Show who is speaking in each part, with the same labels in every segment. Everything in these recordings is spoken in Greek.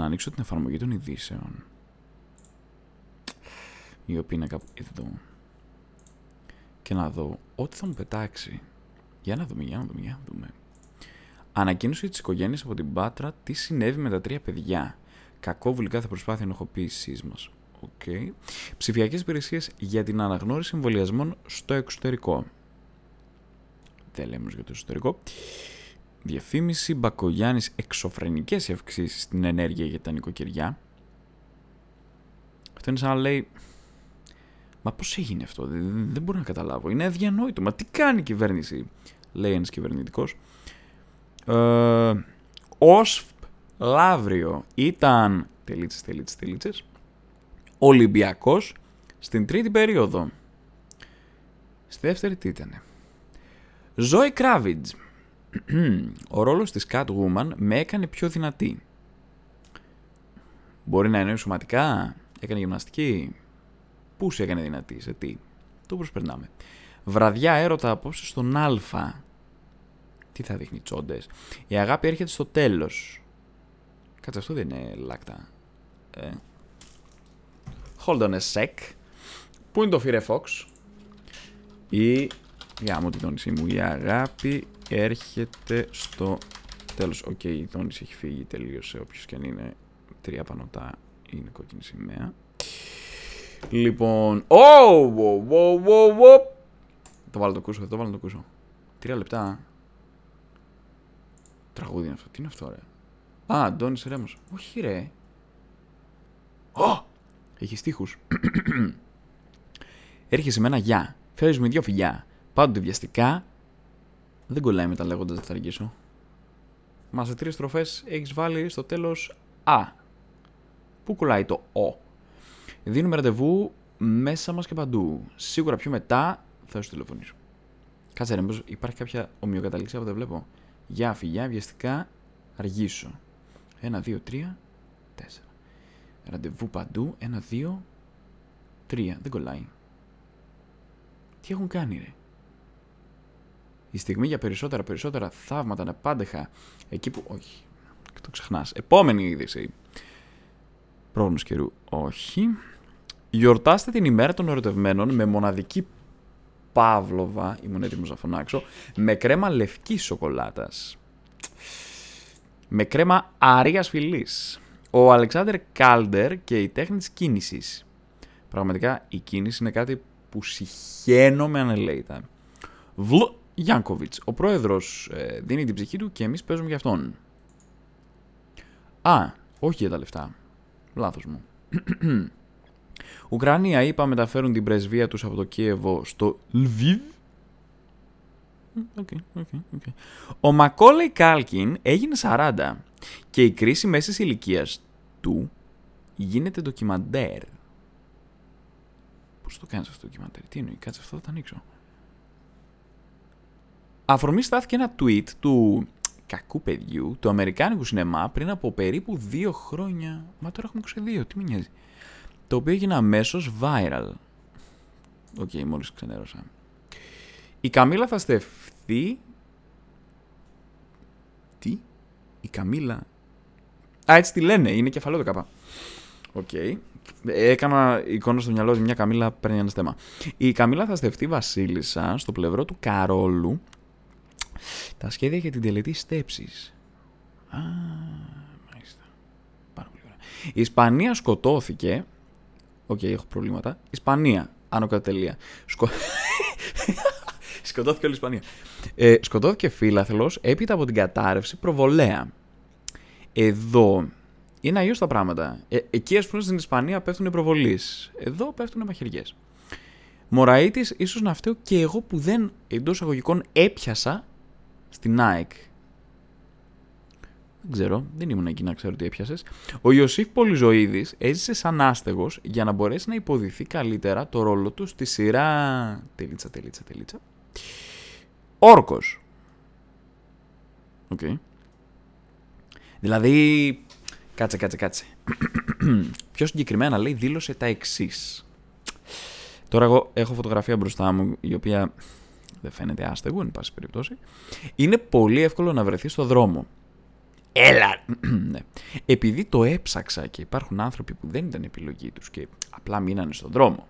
Speaker 1: να ανοίξω την εφαρμογή των ειδήσεων. Η οποία είναι κάπου εδώ. Και να δω ό,τι θα μου πετάξει. Για να δούμε, για να δούμε, για να δούμε. Ανακοίνωση της οικογένειας από την Πάτρα τι συνέβη με τα τρία παιδιά. Κακόβουλη κάθε προσπάθεια ενοχοποίησής μας. OK. Okay. Ψηφιακές υπηρεσίες για την αναγνώριση εμβολιασμών στο εξωτερικό. Δεν λέμε για το εσωτερικό. Διαφήμιση Μπακογιάννης εξωφρενικές αυξήσεις στην ενέργεια για τα νοικοκυριά. Αυτό είναι σαν να λέει Μα πώς έγινε αυτό, δεν, δεν μπορώ να καταλάβω. Είναι αδιανόητο. Μα τι κάνει η κυβέρνηση, λέει ένας κυβερνητικός. Ε, ως Λαύριο ήταν τελίτσες, τελίτσες, τελίτσες, Ολυμπιακός στην τρίτη περίοδο. Στη δεύτερη τι ήτανε; Ζόι Κράβιτζ. Ο ρόλος της Catwoman με έκανε πιο δυνατή. Μπορεί να εννοεί σωματικά, έκανε γυμναστική. Πούς σε έκανε δυνατή, σε τι. Το προσπερνάμε. Βραδιά έρωτα απόψε στον Α. Τι θα δείχνει τσόντες. Η αγάπη έρχεται στο τέλος. Κάτσε αυτό δεν είναι λάκτα. Ε. Hold on a sec. Πού είναι το Firefox. Η... Για μου την τόνιση μου. Η αγάπη έρχεται στο τέλος. Οκ, okay, η τόνιση έχει φύγει, τελείωσε. Όποιος και αν είναι τρία πανωτά είναι κόκκινη σημαία. Λοιπόν. Oh, wow, wow, wow, wow. Το βάλω το κούσο, το βάλω το κούσο. Τρία λεπτά. Τραγούδι είναι αυτό. Τι είναι αυτό, ρε; Α, Αντώνης Ρέμος. Όχι, ρε. Ω! Έχει στίχους. Έρχεσαι με ένα γεια. Φέρεις με δυο φιλιά. Πάντοτε βιαστικά. Δεν κολλάει μετά λέγοντα θα αργήσω. Μα σε τρεις στροφές έχεις βάλει στο τέλος Α. Πού κολλάει το Ο. Δίνουμε ραντεβού μέσα μας και παντού. Σίγουρα πιο μετά θα σου τηλεφωνήσω. Κάτσε ρε, υπάρχει κάποια ομοιοκαταλήξη από δεν βλέπω. Γεια, φιλιά, βιαστικά, αργήσω. Ένα, δύο, τρία, τέσσερα. Ραντεβού παντού, ένα, δύο, τρία. Δεν κολλάει. Τι έχουν κάνει, ρε; Η στιγμή για περισσότερα, περισσότερα θαύματα να πάντεχα εκεί που. Όχι. Το ξεχνάς. Επόμενη είδηση. Πρόγνω καιρού. Όχι. Γιορτάστε την ημέρα των ερωτευμένων με μοναδική Παύλοβα, ήμουν έτοιμος να φωνάξω, με κρέμα λευκής σοκολάτας. Με κρέμα αρίας φυλής. Ο Αλεξάνδρ Κάλντερ και η τέχνη της κίνησης. Πραγματικά η κίνηση είναι κάτι που συχαίνω με ανελέητα. Βλ Γιάνκοβιτς. Ο πρόεδρος ε, δίνει την ψυχή του και εμείς παίζουμε για αυτόν. Α, όχι για τα λεφτά. Λάθος μου. Ουκρανία είπα μεταφέρουν την πρεσβεία τους από το Κίεβο στο Λβίβ. Okay, okay, okay. Ο Μακόλεϊ Κάλκιν έγινε 40 και η κρίση μέσης ηλικίας του γίνεται ντοκιμαντέρ. Πώς το κάνεις αυτό το ντοκιμαντέρ, τι εννοείς, κάτσε αυτό θα το ανοίξω. Αφορμή στάθηκε ένα tweet του κακού παιδιού του Αμερικάνικου σινεμά πριν από περίπου δύο χρόνια. Μα τώρα έχουμε 22, τι με νοιάζει το οποίο έγινε αμέσως viral. OK, okay, μόλις ξενέρωσα. Η Καμίλα θα στεφθεί... Τι; Η Καμίλα... Α, έτσι τη λένε, είναι κεφαλαίο το κάπα. OK. Okay. Έκανα εικόνα στο μυαλό μια Καμίλα παίρνει ένα στέμμα. Η Καμίλα θα στεφτεί βασίλισσα στο πλευρό του Καρόλου τα σχέδια για την τελετή στέψης. Α, μάλιστα. Πάρα πολύ ωραία. Η Ισπανία σκοτώθηκε OK, okay, έχω προβλήματα. Ισπανία. Άνω κατά τελεία. Σκο... Σκοτώθηκε όλη η Ισπανία. Ε, σκοτώθηκε φίλαθλος έπειτα από την κατάρρευση προβολέα. Εδώ είναι αλλιώς τα πράγματα. Ε, εκεί, ας πούμε, στην Ισπανία πέφτουν οι προβολείς. Εδώ πέφτουν μαχαιριές. Μωραήτης, ίσως να φταίω και εγώ που δεν εντός εισαγωγικών έπιασα στην ΑΕΚ δεν ξέρω, δεν ήμουν εκεί να ξέρω τι έπιασες. Ο Ιωσήφ Πολυζωίδης έζησε σαν άστεγος για να μπορέσει να υποδυθεί καλύτερα το ρόλο του στη σειρά. Τελίτσα, τελίτσα, τελίτσα. Όρκος. OK. Okay. Δηλαδή. Κάτσε, κάτσε, κάτσε. Πιο συγκεκριμένα λέει δήλωσε τα εξής. Τώρα εγώ έχω φωτογραφία μπροστά μου η οποία δεν φαίνεται άστεγο, εν πάση περιπτώσει. Είναι πολύ εύκολο να βρεθεί στο δρόμο. Έλα! ναι. Επειδή το έψαξα και υπάρχουν άνθρωποι που δεν ήταν επιλογή τους και απλά μείνανε στον δρόμο.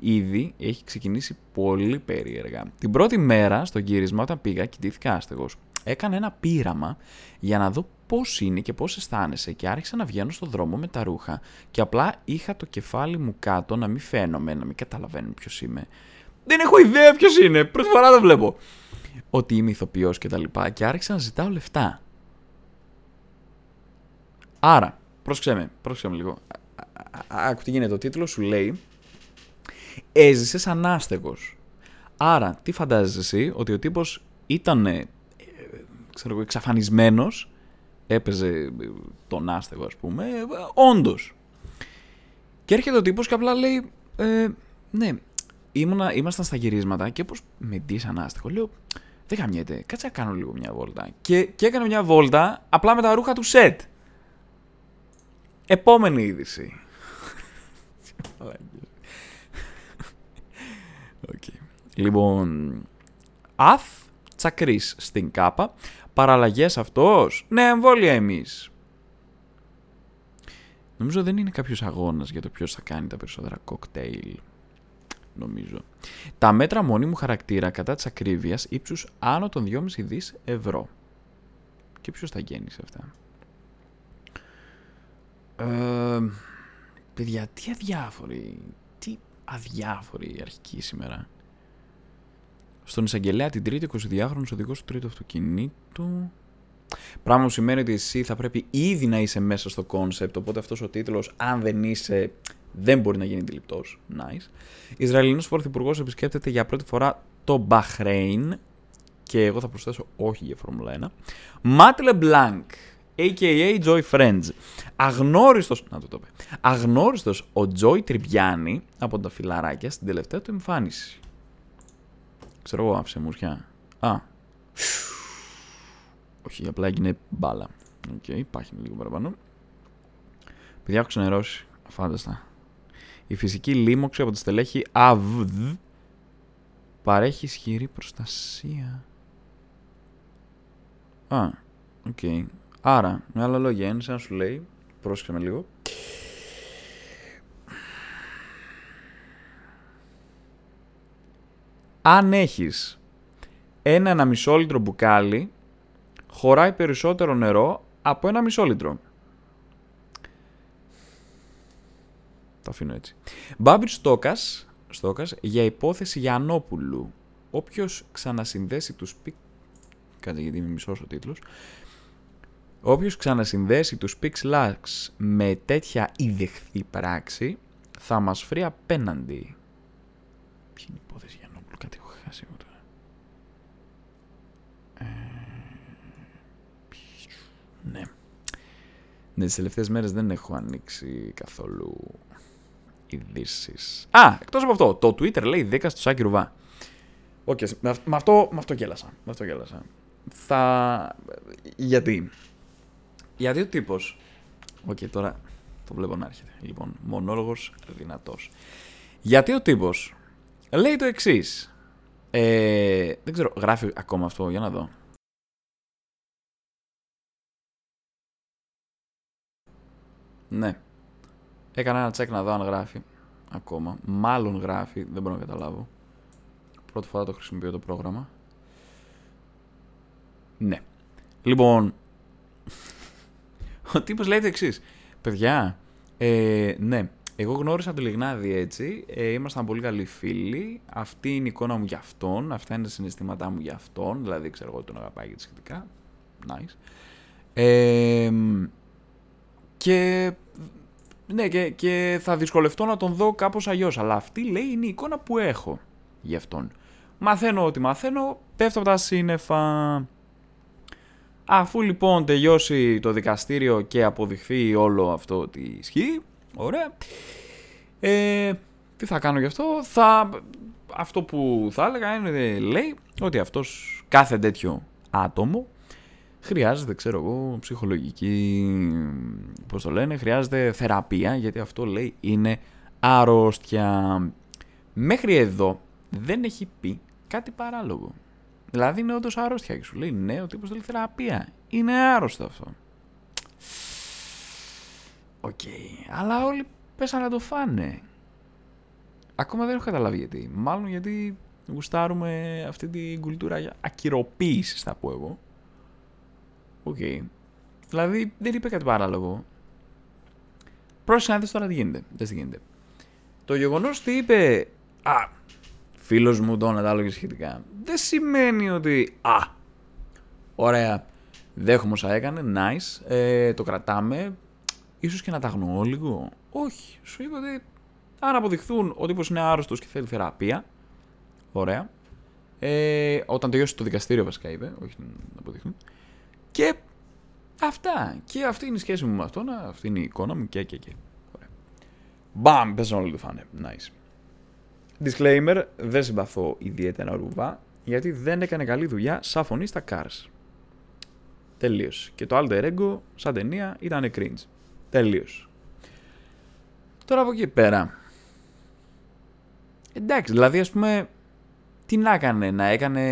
Speaker 1: Ήδη έχει ξεκινήσει πολύ περίεργα. Την πρώτη μέρα στο γύρισμα όταν πήγα κοιτήθηκα άστεγος. Έκανα ένα πείραμα για να δω πώς είναι και πώς αισθάνεσαι και άρχισα να βγαίνω στον δρόμο με τα ρούχα και απλά είχα το κεφάλι μου κάτω να μην φαίνομαι, να μην καταλαβαίνουν ποιος είμαι. Δεν έχω ιδέα ποιος είναι, πρώτη φορά το βλέπω. Ότι είμαι ηθοποιός και τα λοιπά και άρχισα να ζητάω λεφτά. Άρα, πρόσεξε με, πρόσεξε με λίγο. Άκου τι γίνεται, ο τίτλος σου λέει «Έζησες σαν άστεγος». Άρα, τι φαντάζεσαι εσύ, ότι ο τύπος ήταν, ε, ξέρω εγώ, εξαφανισμένος, έπαιζε τον άστεγο ας πούμε, ε, όντως. Και έρχεται ο τύπος και απλά λέει, ε, ναι, ήμουνα, ήμασταν στα γυρίσματα και όπως με ντύσαν άστεγο, λέω, δεν καμιέται, κάτσε να κάνω λίγο μια βόλτα. Και, και έκανε μια βόλτα απλά με τα ρούχα του σετ. Επόμενη είδηση. okay. Λοιπόν, Αθ Τσακρίς στην ΚΑΠΑ. Παραλλαγές αυτός. Ναι, εμβόλια εμείς. Νομίζω δεν είναι κάποιος αγώνας για το ποιος θα κάνει τα περισσότερα κοκτέιλ. Νομίζω. Τα μέτρα μόνιμου χαρακτήρα κατά της ακρίβειας ύψους άνω των 2,5 δις ευρώ. Και ποιος θα γέννησε αυτά; Ε, παιδιά, τι αδιάφοροι, τι αδιάφορη αρχική σήμερα. Στον εισαγγελέα την Τρίτη 22χρονος οδηγός του τρίτου αυτοκινήτου. Πράγμα που σημαίνει ότι εσύ θα πρέπει ήδη να είσαι μέσα στο concept, οπότε αυτός ο τίτλος, αν δεν είσαι, δεν μπορεί να γίνει αντιληπτός. Nice. Ισραηλινός Πρωθυπουργός επισκέπτεται για πρώτη φορά το Μπαχρέιν και εγώ θα προσθέσω όχι για Φόρμουλα 1. Ματ Λεμπλάνκ a.k.a. Joey Friends. Αγνώριστος, να το το αγνώριστος ο Joey Τριμπιάνι από τα φιλαράκια στην τελευταία του εμφάνιση. Ξέρω εγώ, άφησε μουριά. Α. Όχι, απλά έγινε μπάλα. OK, okay, υπάρχει λίγο παραπάνω. Παιδιά, έχω ξενερώσει. Φάνταστα. Η φυσική λίμωξη από τη στελέχη ΑΒΔ παρέχει ισχυρή προστασία. Α, OK. Okay. Άρα, με άλλα λόγια, είναι σαν να σου λέει, πρόσεξε με λίγο, αν έχεις ένα, ένα μισό λίτρο μπουκάλι, χωράει περισσότερο νερό από ένα μισό λίτρο. Το αφήνω έτσι. Μπάμπης Στόκας, Στόκας για υπόθεση Γιαννόπουλου. Όποιος ξανασυνδέσει τους Πυξ... Κάτσε γιατί είναι μισός ο τίτλος. Όποιος ξανασυνδέσει τους Πυξ Λαξ με τέτοια ιδεχθή πράξη θα μας βρει απέναντι. Ποια είναι η υπόθεση Γιαννόπουλου, κάτι έχω χάσει εγώ τώρα. Ε... Ναι. Ναι, τις τελευταίες μέρες δεν έχω ανοίξει καθόλου ειδήσεις. Α, εκτός από αυτό, το Twitter λέει 10 στο Σάκη Ρουβά. OK, okay, με, αυτό, με αυτό γέλασα. Με αυτό γέλασα. Θα... Γιατί; Γιατί ο τύπος. OK, okay, τώρα το βλέπω να έρχεται. Λοιπόν, μονόλογος δυνατός. Γιατί ο τύπος λέει το εξής. Ε, δεν ξέρω, γράφει ακόμα αυτό, για να δω. Ναι. Έκανα ένα check να δω αν γράφει ακόμα. Μάλλον γράφει, δεν μπορώ να καταλάβω. Πρώτη φορά το χρησιμοποιώ το πρόγραμμα. Ναι. Λοιπόν, ο τύπος λέει το εξής. Παιδιά, ε, ναι, εγώ γνώρισα τον Λιγνάδη έτσι. Ε, ήμασταν πολύ καλοί φίλοι. Αυτή είναι η εικόνα μου για αυτόν. Αυτά είναι τα συναισθήματά μου για αυτόν. Δηλαδή, ξέρω εγώ τον αγαπάει και σχετικά. Nice. Ε, και ναι, και, και θα δυσκολευτώ να τον δω κάπως αλλιώς. Αλλά αυτή λέει είναι η εικόνα που έχω για αυτόν. Μαθαίνω ότι μαθαίνω, πέφτω από τα σύννεφα. Αφού λοιπόν τελειώσει το δικαστήριο και αποδειχθεί όλο αυτό ότι ισχύει, ωραία, ε, τι θα κάνω γι' αυτό, θα, αυτό που θα έλεγα είναι, λέει, ότι αυτός κάθε τέτοιο άτομο χρειάζεται, ξέρω εγώ, ψυχολογική, πώς το λένε, χρειάζεται θεραπεία, γιατί αυτό λέει είναι αρρώστια. Μέχρι εδώ δεν έχει πει κάτι παράλογο. Δηλαδή είναι όντως αρρώστια και σου λέει ναι, ο τύπος θέλει θεραπεία. Είναι άρρωστο αυτό. οκ. Αλλά όλοι πέσαν να τον φάνε. Ακόμα δεν έχω καταλάβει γιατί. Μάλλον γιατί γουστάρουμε αυτή την κουλτούρα ακυροποίησης, θα πω εγώ. Οκ. Δηλαδή δεν είπε κάτι παράλογο. Πρόσεχε να δεις τώρα τι γίνεται. Δεν τι γίνεται. Το γεγονός ότι είπε Α, φίλος μου τον άλλο σχετικά. Δεν σημαίνει ότι Α, ωραία. Δέχομαι όσα έκανε. Nice. Ε, το κρατάμε. Ίσως και να τα αγνοώ λίγο. Όχι. Σου είπα ότι αν αποδειχθούν ότι είναι άρρωστος και θέλει θεραπεία. Ωραία. Ε, όταν τελειώσει το δικαστήριο, βασικά είπε. Όχι να αποδειχθούν. Και αυτά. Και αυτή είναι η σχέση μου με αυτόν. Αυτή είναι η εικόνα μου και και και. Ωραία. Μπαμ, πες όλοι το φάνε. Nice. Disclaimer, δεν συμπαθώ ιδιαίτερα ρουβά, γιατί δεν έκανε καλή δουλειά σαν φωνή στα Cars. Τελείωσε. Και το Alter Ego, σαν ταινία, ήταν cringe. Τελείωσε. Τώρα από εκεί πέρα. Εντάξει, δηλαδή ας πούμε, τι να έκανε, να έκανε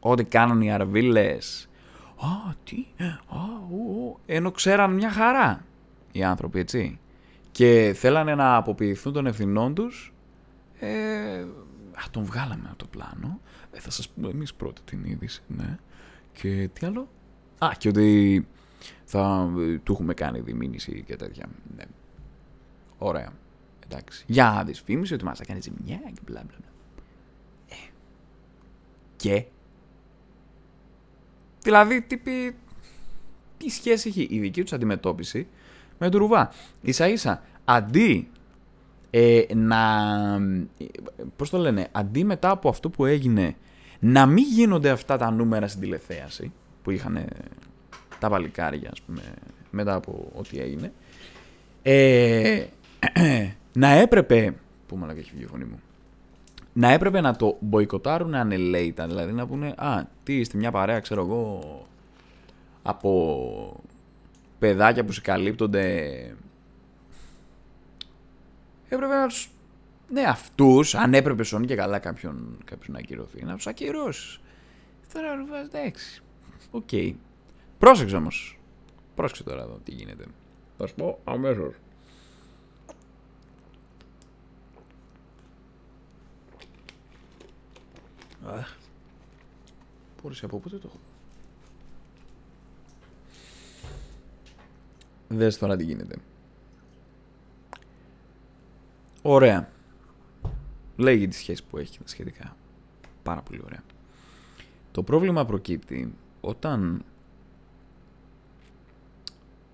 Speaker 1: ό,τι κάνανε οι αρβίλες. Α, τι, α, ου, ενώ ξέραν μια χαρά οι άνθρωποι, έτσι. Και θέλανε να αποποιηθούν των ευθυνών τους. Ε, α, τον βγάλαμε από το πλάνο. Ε, θα σας πούμε εμείς πρώτα την είδηση, ναι. Και τι άλλο; Α, και ότι θα του έχουμε κάνει διμήνυση και τέτοια. Ναι. Ωραία. Εντάξει. Για δυσφήμιση ότι μας έκανε ζημιά και μπλα μπλα. Ε. Και. Δηλαδή, τι, πει, τι σχέση έχει η δική τους αντιμετώπιση με το ρουβά. Ίσα ίσα, αντί ε, να. Πώς το λένε, αντί μετά από αυτό που έγινε να μην γίνονται αυτά τα νούμερα στην τηλεθέαση που είχαν τα παλικάρια, ας πούμε, μετά από ό,τι έγινε. Ε, να έπρεπε. Πού μαλάκα έχει βγει η φωνή μου. Να έπρεπε να το μποϊκοτάρουν ανελέητα. Δηλαδή να πούνε Α, τι είστε μια παρέα, ξέρω εγώ, από παιδάκια που συγκαλύπτονται. Έπρεπε να τους. Ναι, αυτούς, αν έπρεπε σώνει και καλά κάποιον, κάποιον να ακυρωθεί, να τους ακυρώσεις. Τώρα εντάξει. OK. Okay. Πρόσεξε όμως. Πρόσεξε τώρα εδώ τι γίνεται. Θα σου πω αμέσως. Πόρεσε από πότε το έχω. Δες τώρα τι γίνεται. Ωραία. Λέγει τη σχέση που έχει σχετικά. Πάρα πολύ ωραία. Το πρόβλημα προκύπτει όταν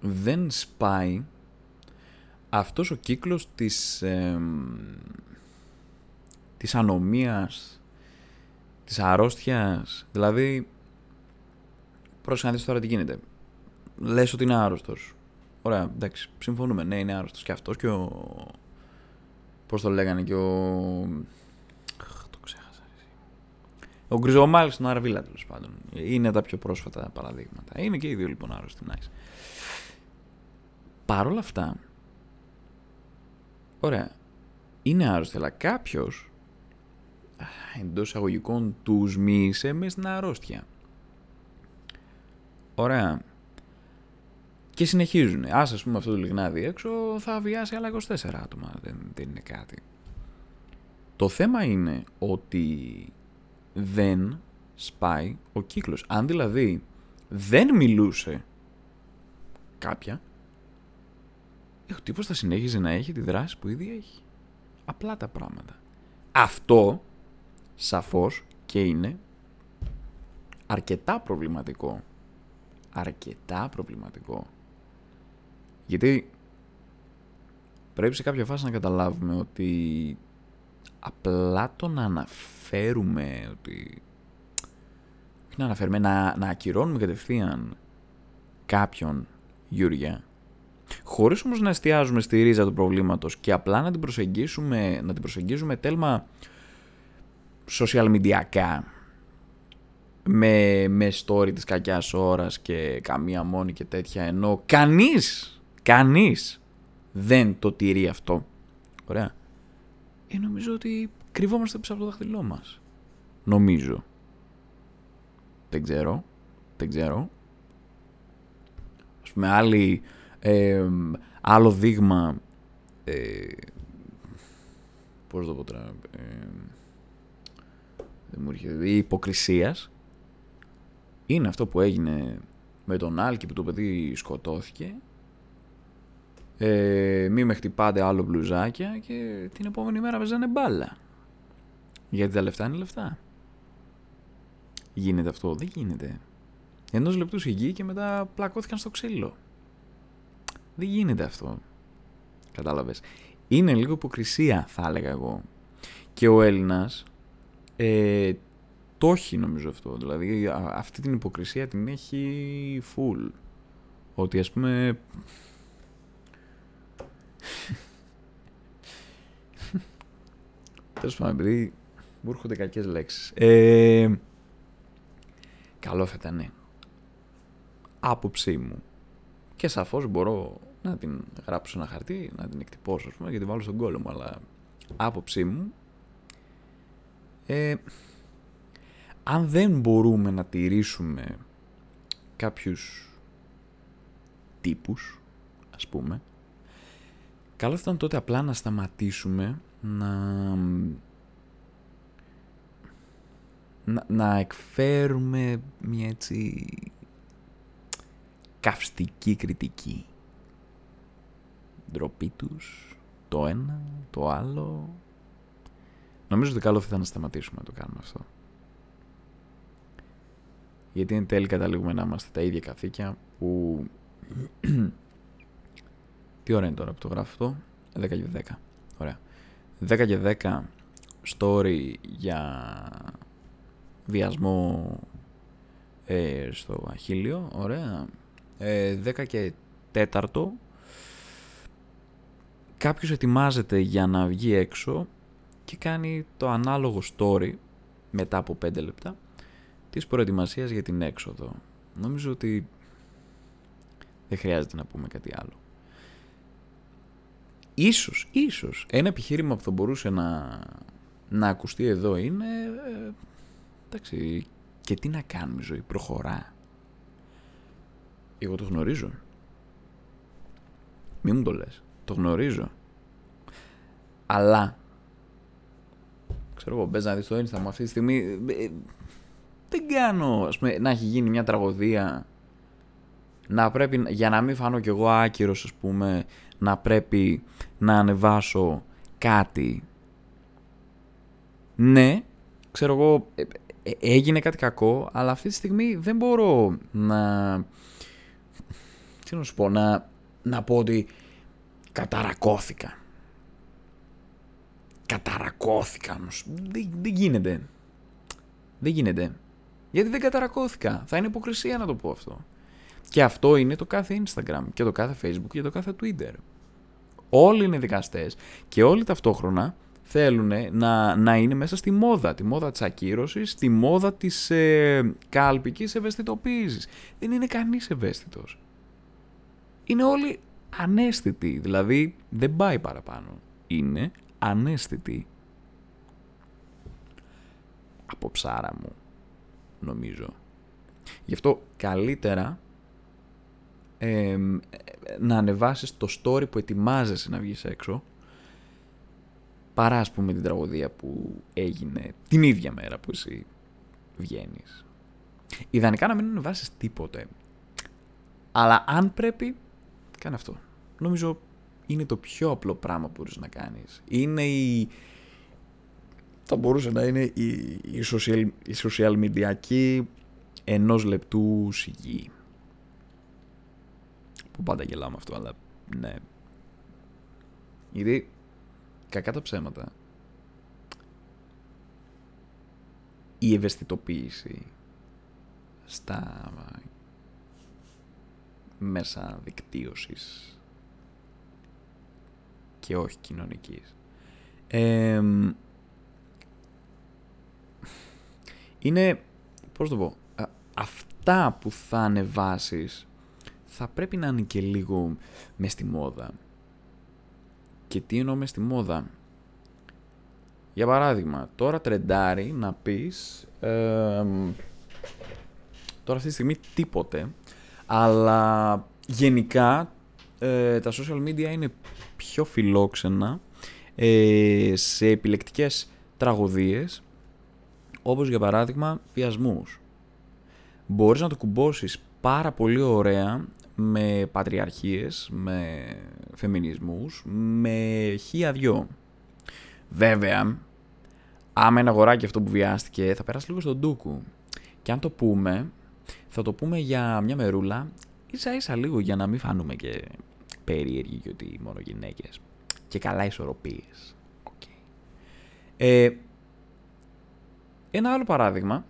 Speaker 1: δεν σπάει αυτός ο κύκλος της, ε, της ανομίας, της αρρώστιας. Δηλαδή, πρόσεχε να δεις τώρα τι γίνεται. Λες ότι είναι άρρωστος. Ωραία, εντάξει, συμφωνούμε. Ναι, είναι άρρωστος και αυτός και ο... Πώς το λέγανε και ο... το ξέχασα. Ο Γκριζομάλης στον Αρβίλα, τέλος πάντων. Είναι τα πιο πρόσφατα παραδείγματα. Είναι και οι δύο λοιπόν άρρωστοι. Nice. Παρ' όλα αυτά, ωραία, είναι άρρωστοι, αλλά κάποιος εντός εισαγωγικών τους μίλησε με στην αρρώστια. Ωραία. Και συνεχίζουν. Α, ας πούμε, αυτό το λιγνάδι έξω θα βιάσει άλλα 24 άτομα. Δεν, δεν είναι κάτι. Το θέμα είναι ότι δεν σπάει ο κύκλος. Αν δηλαδή δεν μιλούσε κάποια, ο τύπος θα συνέχιζε να έχει τη δράση που ήδη έχει. Απλά τα πράγματα. Αυτό, σαφώς, και είναι αρκετά προβληματικό. Αρκετά προβληματικό. Γιατί πρέπει σε κάποια φάση να καταλάβουμε ότι απλά το να αναφέρουμε ότι... Όχι να αναφέρουμε, να, να ακυρώνουμε κατευθείαν κάποιον Γιούρια χωρίς όμως να εστιάζουμε στη ρίζα του προβλήματος και απλά να την προσεγγίσουμε, να την προσεγγίζουμε τέλμα social media με, με story της κακιάς ώρας και καμία μόνη και τέτοια ενώ κανείς, κανείς δεν το τηρεί αυτό. Ωραία. Ε, νομίζω ότι κρυβόμαστε πίσω από το δάχτυλό μας. Νομίζω. Δεν ξέρω. Δεν ξέρω. Ας πούμε άλλοι Ε, άλλο δείγμα, ε, πώς το πω τώρα, ε, δεν μου έρχεται, η υποκρισίας είναι αυτό που έγινε με τον Άλκη που το παιδί σκοτώθηκε ε, μη με χτυπάτε άλλο μπλουζάκια και την επόμενη μέρα παίζανε μπάλα. Γιατί τα λεφτά είναι λεφτά. Γίνεται αυτό, δεν γίνεται. Ενός λεπτού σιγή και μετά πλακώθηκαν στο ξύλο. Δεν γίνεται αυτό. Κατάλαβες. Είναι λίγο υποκρισία θα έλεγα εγώ. Και ο Έλληνας ε, το έχει νομίζω αυτό. Δηλαδή αυτή την υποκρισία την έχει full. Ότι ας πούμε Τέλος πάντων, επειδή μου έρχονται κακές λέξεις. Ε, καλό θα ήταν. Άποψή μου. Και σαφώς μπορώ να την γράψω ένα χαρτί, να την εκτυπώσω, πούμε, γιατί βάλω στον κόλλο μου. Αλλά άποψή μου. Ε, αν δεν μπορούμε να τηρήσουμε κάποιους τύπους, ας πούμε, καλό θα ήταν τότε απλά να σταματήσουμε να, να, να εκφέρουμε μια έτσι καυστική κριτική. Ντροπή τους, το ένα, το άλλο. Νομίζω ότι καλό θα ήταν να σταματήσουμε να το κάνουμε αυτό. Γιατί εν τέλει καταλήγουμε να είμαστε τα ίδια καθήκια που τι ώρα είναι τώρα που το γράφω αυτό. 10 και 10. Ωραία. 10 και 10 story για βιασμό ε, στο Αχίλιο. Ωραία. Ε, 10 και 4 κάποιος ετοιμάζεται για να βγει έξω και κάνει το ανάλογο story μετά από 5 λεπτά της προετοιμασίας για την έξοδο. Νομίζω ότι δεν χρειάζεται να πούμε κάτι άλλο. Ίσως, ίσως, ένα επιχείρημα που θα μπορούσε να, να ακουστεί εδώ είναι, ε, εντάξει, και τι να κάνουμε η ζωή, προχωρά. Εγώ το γνωρίζω. Μη μου το λες, το γνωρίζω. Αλλά, ξέρω εγώ, μπες να δεις το Insta αυτή τη στιγμή, ε, δεν κάνω, ας πούμε, να έχει γίνει μια τραγωδία να πρέπει, για να μην φανώ κι εγώ άκυρος, ας πούμε, να πρέπει να ανεβάσω κάτι. Ναι, ξέρω εγώ, ε, ε, έγινε κάτι κακό, αλλά αυτή τη στιγμή δεν μπορώ να... Τι να σου πω, να, να πω ότι καταρακώθηκα. Καταρακώθηκα όμως. Δεν, δεν γίνεται. Δεν γίνεται. Γιατί δεν καταρακώθηκα. Θα είναι υποκρισία να το πω αυτό. Και αυτό είναι το κάθε Instagram και το κάθε Facebook και το κάθε Twitter. Όλοι είναι δικαστές και όλοι ταυτόχρονα θέλουν να, να είναι μέσα στη μόδα, τη μόδα της ακύρωσης, τη μόδα της ε, κάλπικης ευαισθητοποίησης. Δεν είναι κανείς ευαίσθητος. Είναι όλοι ανέστητοι, δηλαδή δεν πάει παραπάνω. Είναι ανέστητοι. Από ψάρα μου, νομίζω. Γι' αυτό καλύτερα να ανεβάσεις το story που ετοιμάζεσαι να βγεις έξω παρά ας πούμε την τραγωδία που έγινε την ίδια μέρα που εσύ βγαίνεις. Ιδανικά να μην ανεβάσεις τίποτε. Αλλά αν πρέπει, κάνε αυτό. Νομίζω είναι το πιο απλό πράγμα που μπορείς να κάνεις. Είναι η... Θα μπορούσε να είναι η, η, social, η social media ενός λεπτού σιγή που πάντα γελάω με αυτό, αλλά ναι. Γιατί κακά τα ψέματα η ευαισθητοποίηση στα μέσα δικτύωσης και όχι κοινωνικής είναι πώς το πω αυτά που θα ανεβάσεις θα πρέπει να είναι και λίγο μες στη μόδα. Και τι εννοώ μες στη μόδα; Για παράδειγμα, τώρα τρεντάρει να πεις... τώρα αυτή τη στιγμή τίποτε. Αλλά γενικά ε, τα social media είναι πιο φιλόξενα ε, σε επιλεκτικές τραγωδίες, όπως για παράδειγμα βιασμούς. Μπορείς να το κουμπώσεις πάρα πολύ ωραία με πατριαρχίες, με φεμινισμούς, με χίλια δυο. Βέβαια, άμα ένα αγοράκι αυτό που βιάστηκε, θα περάσει λίγο στον ντούκου. Και αν το πούμε, θα το πούμε για μια μερούλα, ίσα ίσα λίγο για να μην φανούμε και περίεργοι και ότι μόνο γυναίκες. Και καλά ισορροπίες. Okay. Ε, ένα άλλο παράδειγμα,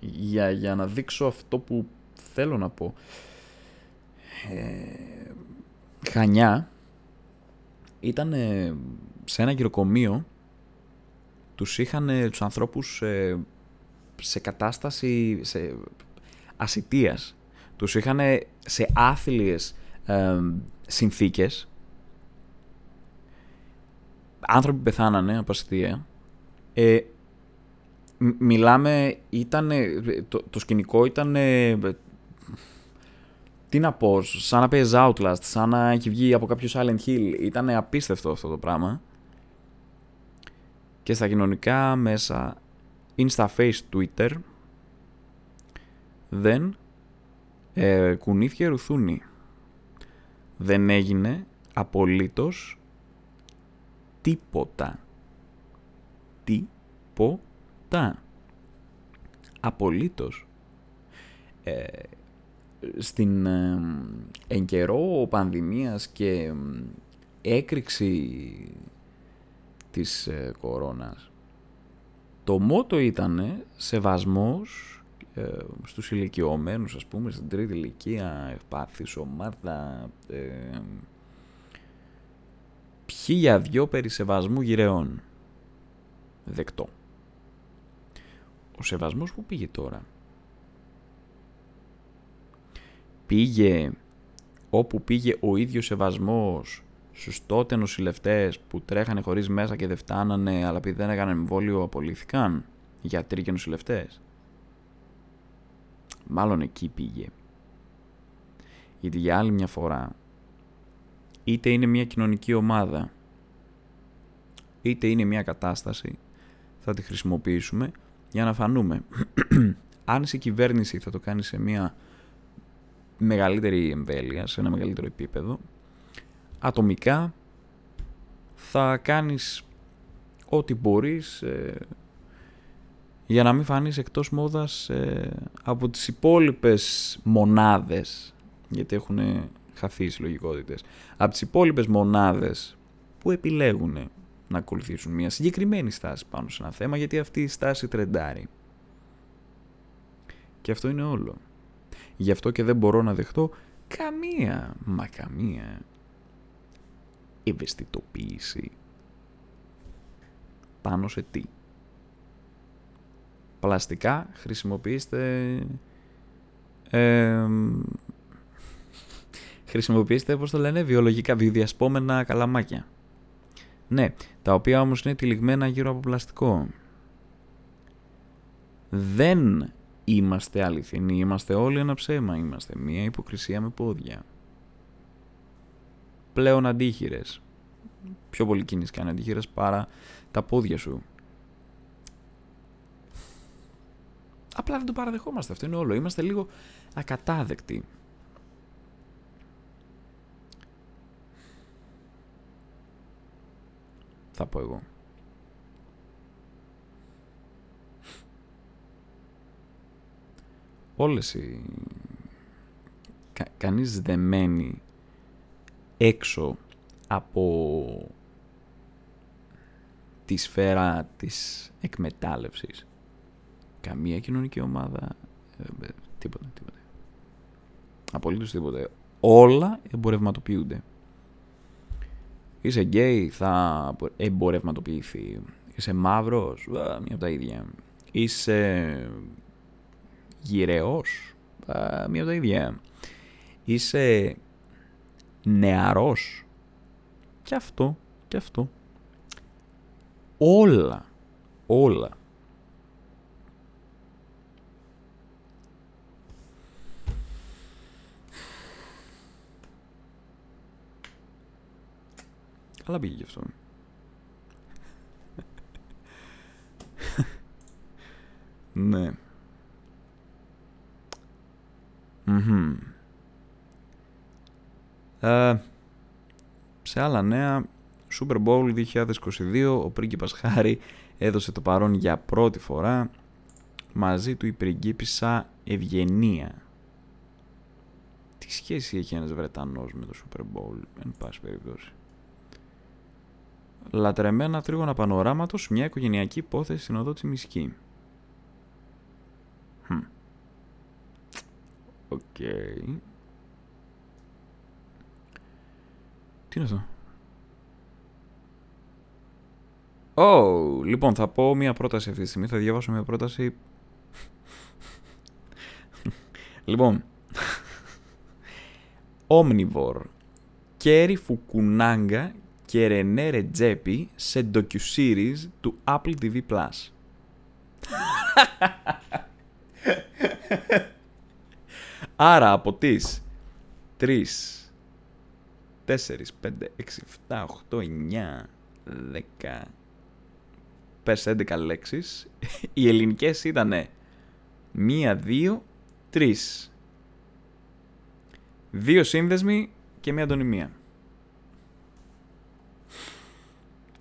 Speaker 1: για, για να δείξω αυτό που θέλω να πω. Ε, Χανιά ήταν σε ένα γυροκομείο τους είχαν τους ανθρώπους σε κατάσταση σε ασυτείας. Τους είχαν σε άθλιες ε, συνθήκες. Άνθρωποι πεθάνανε από ασυτεία. Ε, μιλάμε, ήταν, το, το σκηνικό ήταν τι να πω, σαν να παίζει Outlast, σαν να έχει βγει από κάποιο Silent Hill. Ήταν απίστευτο αυτό το πράγμα. Και στα κοινωνικά μέσα, Instaface, Twitter, δεν ε, κουνήθηκε ρουθούνη. Δεν έγινε απολύτως τίποτα. Τίποτα. Απολύτως. Ε, στην ε, εν καιρό πανδημίας και έκρηξη της ε, κορώνας το μότο ήταν σεβασμός ε, στους ηλικιωμένους ας πούμε στην τρίτη ηλικία ευπάθης ομάδα ε, χίλια δυο περί σεβασμού γυρεών. Δεκτό. Ο σεβασμός που πήγε τώρα. Πήγε όπου πήγε ο ίδιος σεβασμός στους τότε νοσηλευτές που τρέχανε χωρίς μέσα και δεν φτάνανε αλλά επειδή δεν έκαναν εμβόλιο απολύθηκαν. Γιατροί και νοσηλευτές. Μάλλον εκεί πήγε. Γιατί για άλλη μια φορά είτε είναι μια κοινωνική ομάδα είτε είναι μια κατάσταση θα τη χρησιμοποιήσουμε για να φανούμε. Αν η κυβέρνηση θα το κάνει σε μια μεγαλύτερη εμβέλεια, σε ένα μεγαλύτερο επίπεδο, ατομικά θα κάνεις ό,τι μπορείς ε, για να μην φανείς εκτός μόδας ε, από τις υπόλοιπες μονάδες, γιατί έχουν χαθεί οι συλλογικότητες, από τις υπόλοιπες μονάδες που επιλέγουν να ακολουθήσουν μια συγκεκριμένη στάση πάνω σε ένα θέμα, γιατί αυτή η στάση τρεντάρει. Και αυτό είναι όλο. Γι' αυτό και δεν μπορώ να δεχτώ καμία, μα καμία ευαισθητοποίηση πάνω σε τι. Πλαστικά χρησιμοποιήστε... Ε, χρησιμοποιήστε, πώς το λένε, βιολογικά, βιοδιασπόμενα καλαμάκια. Ναι, τα οποία όμως είναι τυλιγμένα γύρω από πλαστικό. Δεν είμαστε αληθινοί, είμαστε όλοι ένα ψέμα, είμαστε μία υποκρισία με πόδια. Πλέον αντίχειρες. Πιο πολύ κίνηση κάνει αντίχειρες παρά τα πόδια σου. Απλά δεν το παραδεχόμαστε, αυτό είναι όλο. Είμαστε λίγο ακατάδεκτοι. Θα πω εγώ. όλες οι... Κα, κανείς δεν μένει έξω από τη σφαίρα της εκμετάλλευσης. Καμία κοινωνική ομάδα, ε, τίποτα, τίποτα. Απολύτως τίποτα. Όλα εμπορευματοποιούνται. Είσαι γκέι, θα εμπορευματοποιηθεί. Είσαι μαύρος, μία από τα ίδια. Είσαι γυρεός, μία τα ίδια. Είσαι νεαρός. Και αυτό, και αυτό. Όλα, όλα. Καλά πήγε γι' αυτό. ναι. Mm-hmm. Uh, σε άλλα νέα, Super Bowl 2022, ο πρίγκιπας Χάρη έδωσε το παρόν για πρώτη φορά μαζί του η πριγκίπισσα Ευγενία. Τι σχέση έχει ένας Βρετανός με το Super Bowl, εν πάση περιπτώσει; Λατρεμένα τρίγωνα πανοράματος, μια οικογενειακή υπόθεση στην οδό Τσιμισκή. OK. Okay. Τι είναι αυτό; Ω, λοιπόν, θα πω μια πρόταση αυτή τη στιγμή. Θα διαβάσω μια πρόταση. λοιπόν. Omnivore. Κέρι Φουκουνάγκα και Ρενέ Ρετζέπη σε docu-series του Apple TV+. Άρα από τις 3, 4, 5, 6, 7, 8, 9, 10, πες 11 λέξεις, οι ελληνικές ήτανε 1, 2, 3. Δύο σύνδεσμοι και μία αντωνυμία.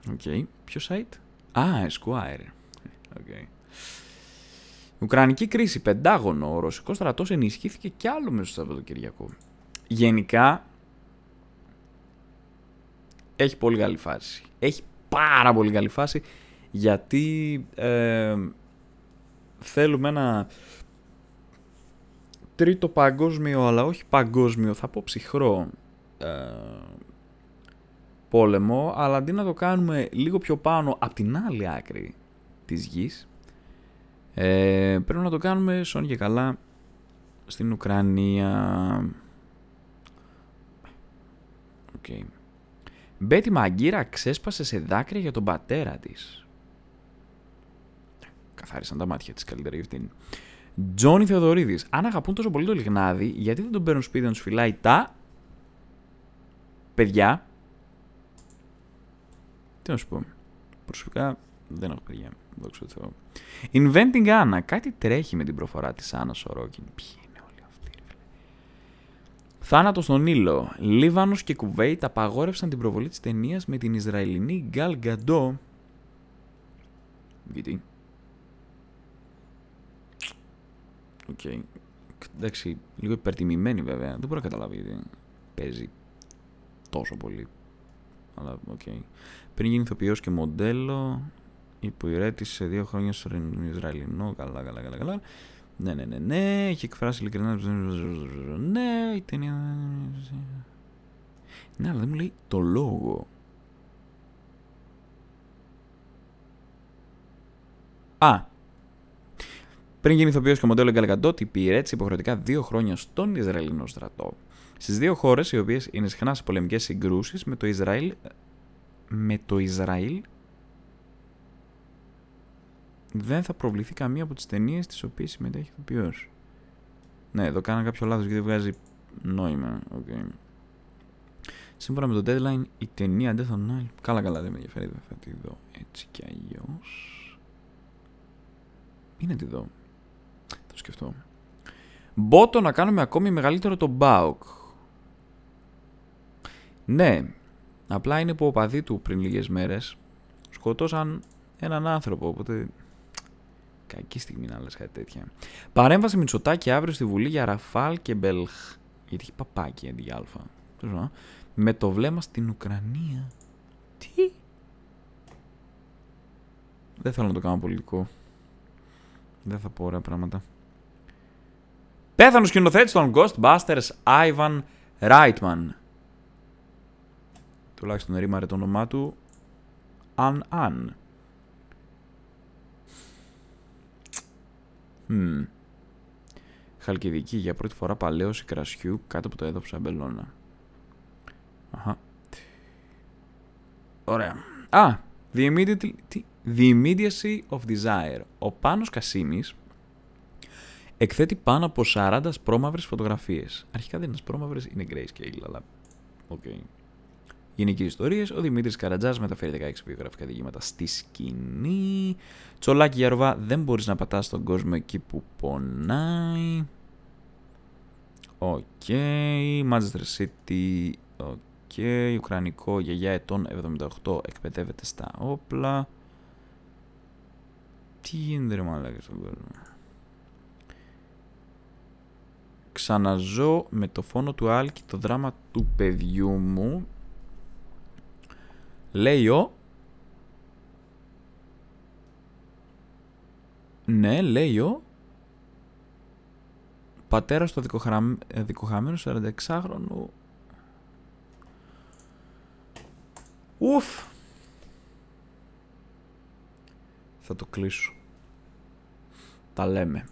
Speaker 1: OK. Okay. Ποιο site? Α, Esquire. Okay. Ουκρανική κρίση, πεντάγωνο. Ο ρωσικός στρατός ενισχύθηκε κι άλλο μέσα στο Σαββατοκύριακο. Γενικά, έχει πολύ καλή φάση. Έχει πάρα πολύ καλή φάση, γιατί ε, θέλουμε ένα τρίτο παγκόσμιο, αλλά όχι παγκόσμιο, θα πω ψυχρό ε, πόλεμο, αλλά αντί να το κάνουμε λίγο πιο πάνω από την άλλη άκρη της γης, ε, πρέπει να το κάνουμε σόν και καλά στην Ουκρανία. Okay. Μπέτη Μαγκύρα ξέσπασε σε δάκρυα για τον πατέρα της. Καθάρισαν τα μάτια της καλύτερα για αυτήν. Τζόνι Θεοδωρίδης. Αν αγαπούν τόσο πολύ το λιγνάδι, γιατί δεν τον παίρνουν σπίτι να τους φυλάει τα... Παιδιά; Τι να σου πω. Προσωπικά δεν έχω παιδιά. Δόξα τω Θεώ. Inventing Anna. Κάτι τρέχει με την προφορά της Άννα Σορόκιν. Ποιοι είναι όλοι αυτοί. Θάνατος στον Νείλο. Λίβανος και Κουβέιτ απαγόρευσαν την προβολή της ταινίας με την Ισραηλινή Γκαλ Γκαντότ. Γιατί; OK. Okay. Εντάξει, λίγο υπερτιμημένη βέβαια. Δεν μπορώ να καταλάβω γιατί παίζει τόσο πολύ. Αλλά OK. Okay. Πριν γίνει ηθοποιός και μοντέλο, υπηρέτησε δύο χρόνια στον Ισραηλινό. Καλά, καλά, καλά, καλά. Ναι, ναι, ναι, ναι. Έχει εκφράσει ειλικρινά. Ναι, η ταινία. Ναι, αλλά δεν μου λέει το λόγο. Α. Πριν γίνει ηθοποιός και μοντέλο Γκαλκαντότ, υπηρέτησε υποχρεωτικά δύο χρόνια στον Ισραηλινό στρατό. Στις δύο χώρες, οι οποίες είναι συχνά σε πολεμικές συγκρούσεις με το Ισραήλ, με το Ισραήλ δεν θα προβληθεί καμία από τις ταινίες τις οποίες συμμετέχει ηθοποιός. Ναι, εδώ κάνα κάποιο λάθος γιατί βγάζει νόημα. Okay. Σύμφωνα με το deadline, η ταινία Death on Nile... Καλά καλά δεν με ενδιαφέρει, δεν θα τη δω έτσι κι αλλιώς. Είναι τη δω. Θα το σκεφτώ. Μπότο να κάνουμε ακόμη μεγαλύτερο το Μπάουκ. Ναι, απλά είναι που ο παδί του πριν λίγες μέρες σκοτώσαν έναν άνθρωπο, οπότε Κακή στιγμή να λες κάτι τέτοια. Παρέμβαση Μητσοτάκη αύριο στη Βουλή για Ραφάλ και Μπελχ. Γιατί έχει παπάκι αντί για αλφα. Με το βλέμμα στην Ουκρανία. Τι; Δεν θέλω να το κάνω πολιτικό. Δεν θα πω ωραία πράγματα. Πέθανο σκηνοθέτης των Ghostbusters, Ivan Reitman. Τουλάχιστον ρήμαρε το όνομά του. Αν Αν. Mm. Χαλκιδική για πρώτη φορά παλαίωση κρασιού κάτω από το έδαφος αμπελώνα. Αχα. Ωραία. Α, the, the immediacy of desire. Ο Πάνος Κασίμης εκθέτει πάνω από 40 σπρώμαυρες φωτογραφίες. Αρχικά δεν είναι σπρώμαυρες, είναι grayscale, αλλά OK. Okay. Γενικές ιστορίες. Ο Δημήτρης Καρατζάς μεταφέρει 16 βιογραφικά διηγήματα στη σκηνή. Τσολάκι Γιαροβά, δεν μπορείς να πατάς τον κόσμο εκεί που πονάει. OK. Okay. Manchester City. OK. Okay. Ουκρανή γιαγιά ετών 78 εκπαιδεύεται στα όπλα. Τι γίνεται ρε μαλάκα στον κόσμο. Ξαναζώ με το φόνο του Άλκη το δράμα του παιδιού μου. Λέει ο... Ναι, λέει ο... Πατέρας του δικοχαμένου 46χρονου... Ουφ! Θα το κλείσω. Τα λέμε.